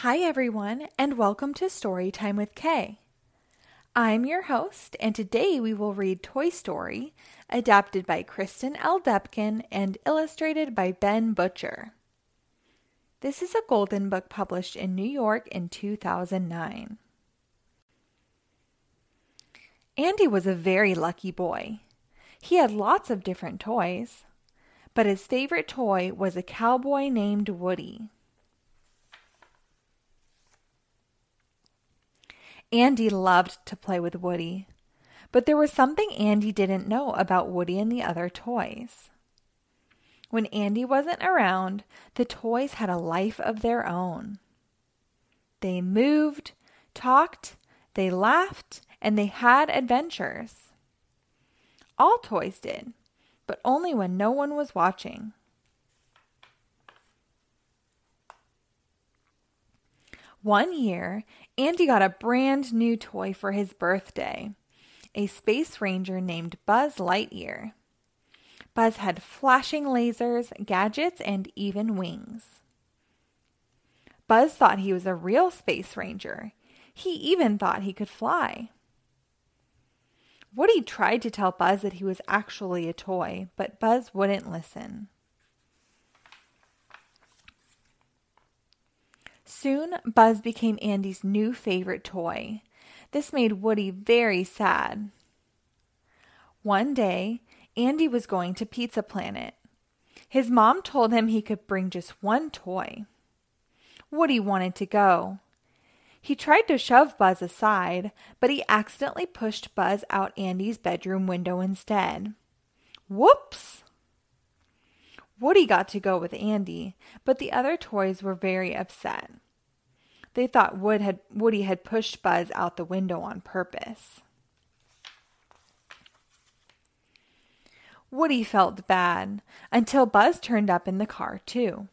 Hi, everyone, and welcome to Storytime with K. I'm your host, and today we will read Toy Story, adapted by Kristen L. Depken and illustrated by Ben Butcher. This is a Golden Book published in New York in 2009. Andy was a very lucky boy. He had lots of different toys, but his favorite toy was a cowboy named Woody. Andy loved to play with Woody, but there was something Andy didn't know about Woody and the other toys. When Andy wasn't around, the toys had a life of their own. They moved, talked, they laughed, and they had adventures. All toys did, but only when no one was watching. One year, Andy got a brand new toy for his birthday a space ranger named Buzz Lightyear. Buzz had flashing lasers, gadgets, and even wings. Buzz thought he was a real space ranger. He even thought he could fly. Woody tried to tell Buzz that he was actually a toy, but Buzz wouldn't listen. Soon, Buzz became Andy's new favorite toy. This made Woody very sad. One day, Andy was going to Pizza Planet. His mom told him he could bring just one toy. Woody wanted to go. He tried to shove Buzz aside, but he accidentally pushed Buzz out Andy's bedroom window instead. Whoops! Woody got to go with Andy, but the other toys were very upset. They thought Wood had, Woody had pushed Buzz out the window on purpose. Woody felt bad until Buzz turned up in the car, too.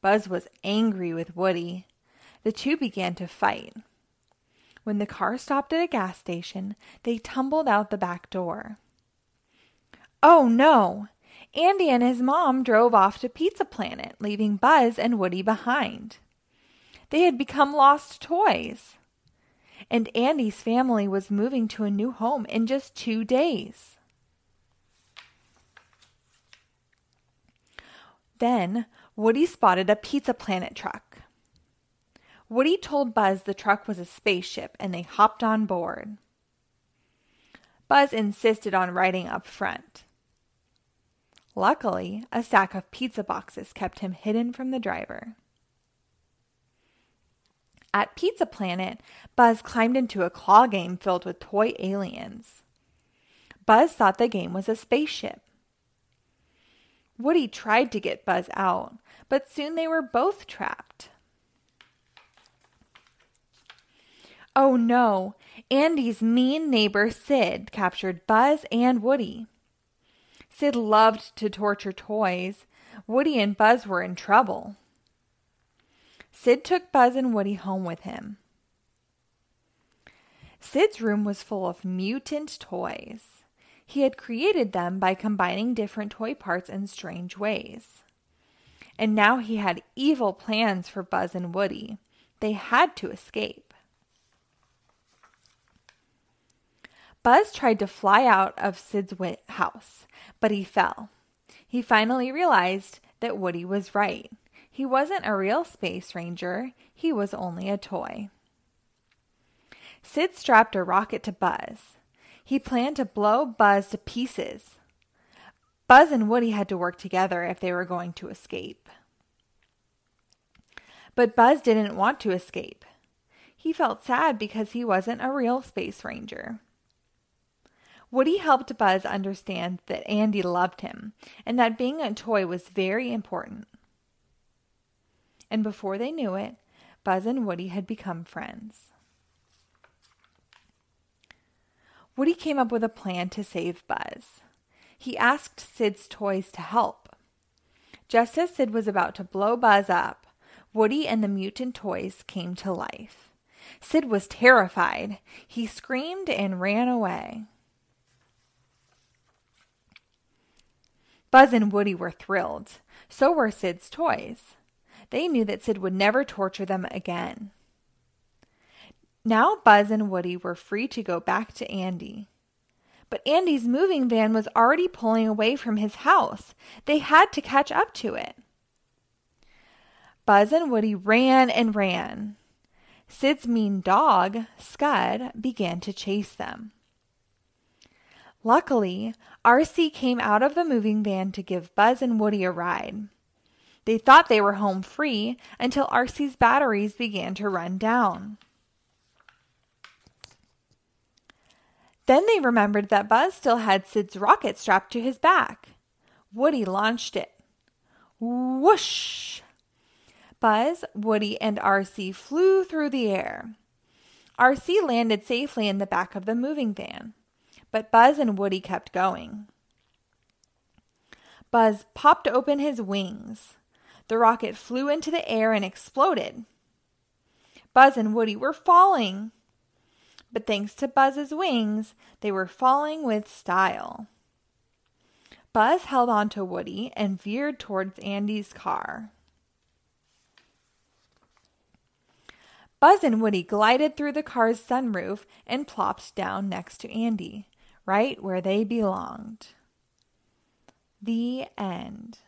Buzz was angry with Woody. The two began to fight. When the car stopped at a gas station, they tumbled out the back door. Oh no! Andy and his mom drove off to Pizza Planet, leaving Buzz and Woody behind. They had become lost toys. And Andy's family was moving to a new home in just two days. Then Woody spotted a Pizza Planet truck. Woody told Buzz the truck was a spaceship and they hopped on board. Buzz insisted on riding up front. Luckily, a stack of pizza boxes kept him hidden from the driver. At Pizza Planet, Buzz climbed into a claw game filled with toy aliens. Buzz thought the game was a spaceship. Woody tried to get Buzz out, but soon they were both trapped. Oh no, Andy's mean neighbor Sid captured Buzz and Woody. Sid loved to torture toys. Woody and Buzz were in trouble. Sid took Buzz and Woody home with him. Sid's room was full of mutant toys. He had created them by combining different toy parts in strange ways. And now he had evil plans for Buzz and Woody. They had to escape. Buzz tried to fly out of Sid's house, but he fell. He finally realized that Woody was right. He wasn't a real space ranger, he was only a toy. Sid strapped a rocket to Buzz. He planned to blow Buzz to pieces. Buzz and Woody had to work together if they were going to escape. But Buzz didn't want to escape. He felt sad because he wasn't a real space ranger. Woody helped Buzz understand that Andy loved him and that being a toy was very important. And before they knew it, Buzz and Woody had become friends. Woody came up with a plan to save Buzz. He asked Sid's toys to help. Just as Sid was about to blow Buzz up, Woody and the mutant toys came to life. Sid was terrified. He screamed and ran away. Buzz and Woody were thrilled. So were Sid's toys. They knew that Sid would never torture them again. Now Buzz and Woody were free to go back to Andy. But Andy's moving van was already pulling away from his house. They had to catch up to it. Buzz and Woody ran and ran. Sid's mean dog, Scud, began to chase them. Luckily, RC came out of the moving van to give Buzz and Woody a ride. They thought they were home free until RC's batteries began to run down. Then they remembered that Buzz still had Sid's rocket strapped to his back. Woody launched it. Whoosh! Buzz, Woody, and RC flew through the air. RC landed safely in the back of the moving van, but Buzz and Woody kept going. Buzz popped open his wings. The rocket flew into the air and exploded. Buzz and Woody were falling but thanks to Buzz's wings, they were falling with style. Buzz held on to Woody and veered towards Andy's car. Buzz and Woody glided through the car's sunroof and plopped down next to Andy, right where they belonged. The end.